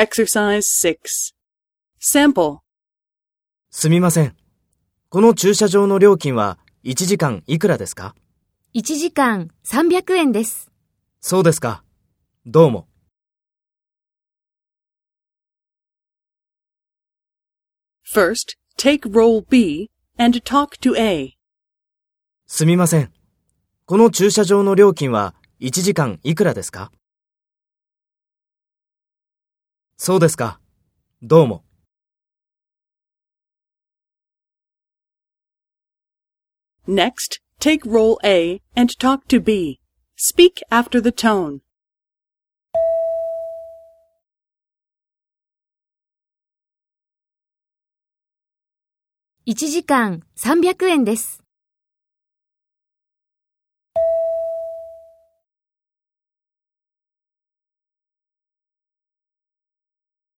Exercise 6. Sample. すみません。この駐車場の料金は1時間いくらですか？1時間300円です。そうですか。どうも。First, take role B and talk to A. すみません。この駐車場の料金は1時間いくらですか？そうですか。どうも。Next, take role A and talk to B. Speak after the tone. 1時間300円です。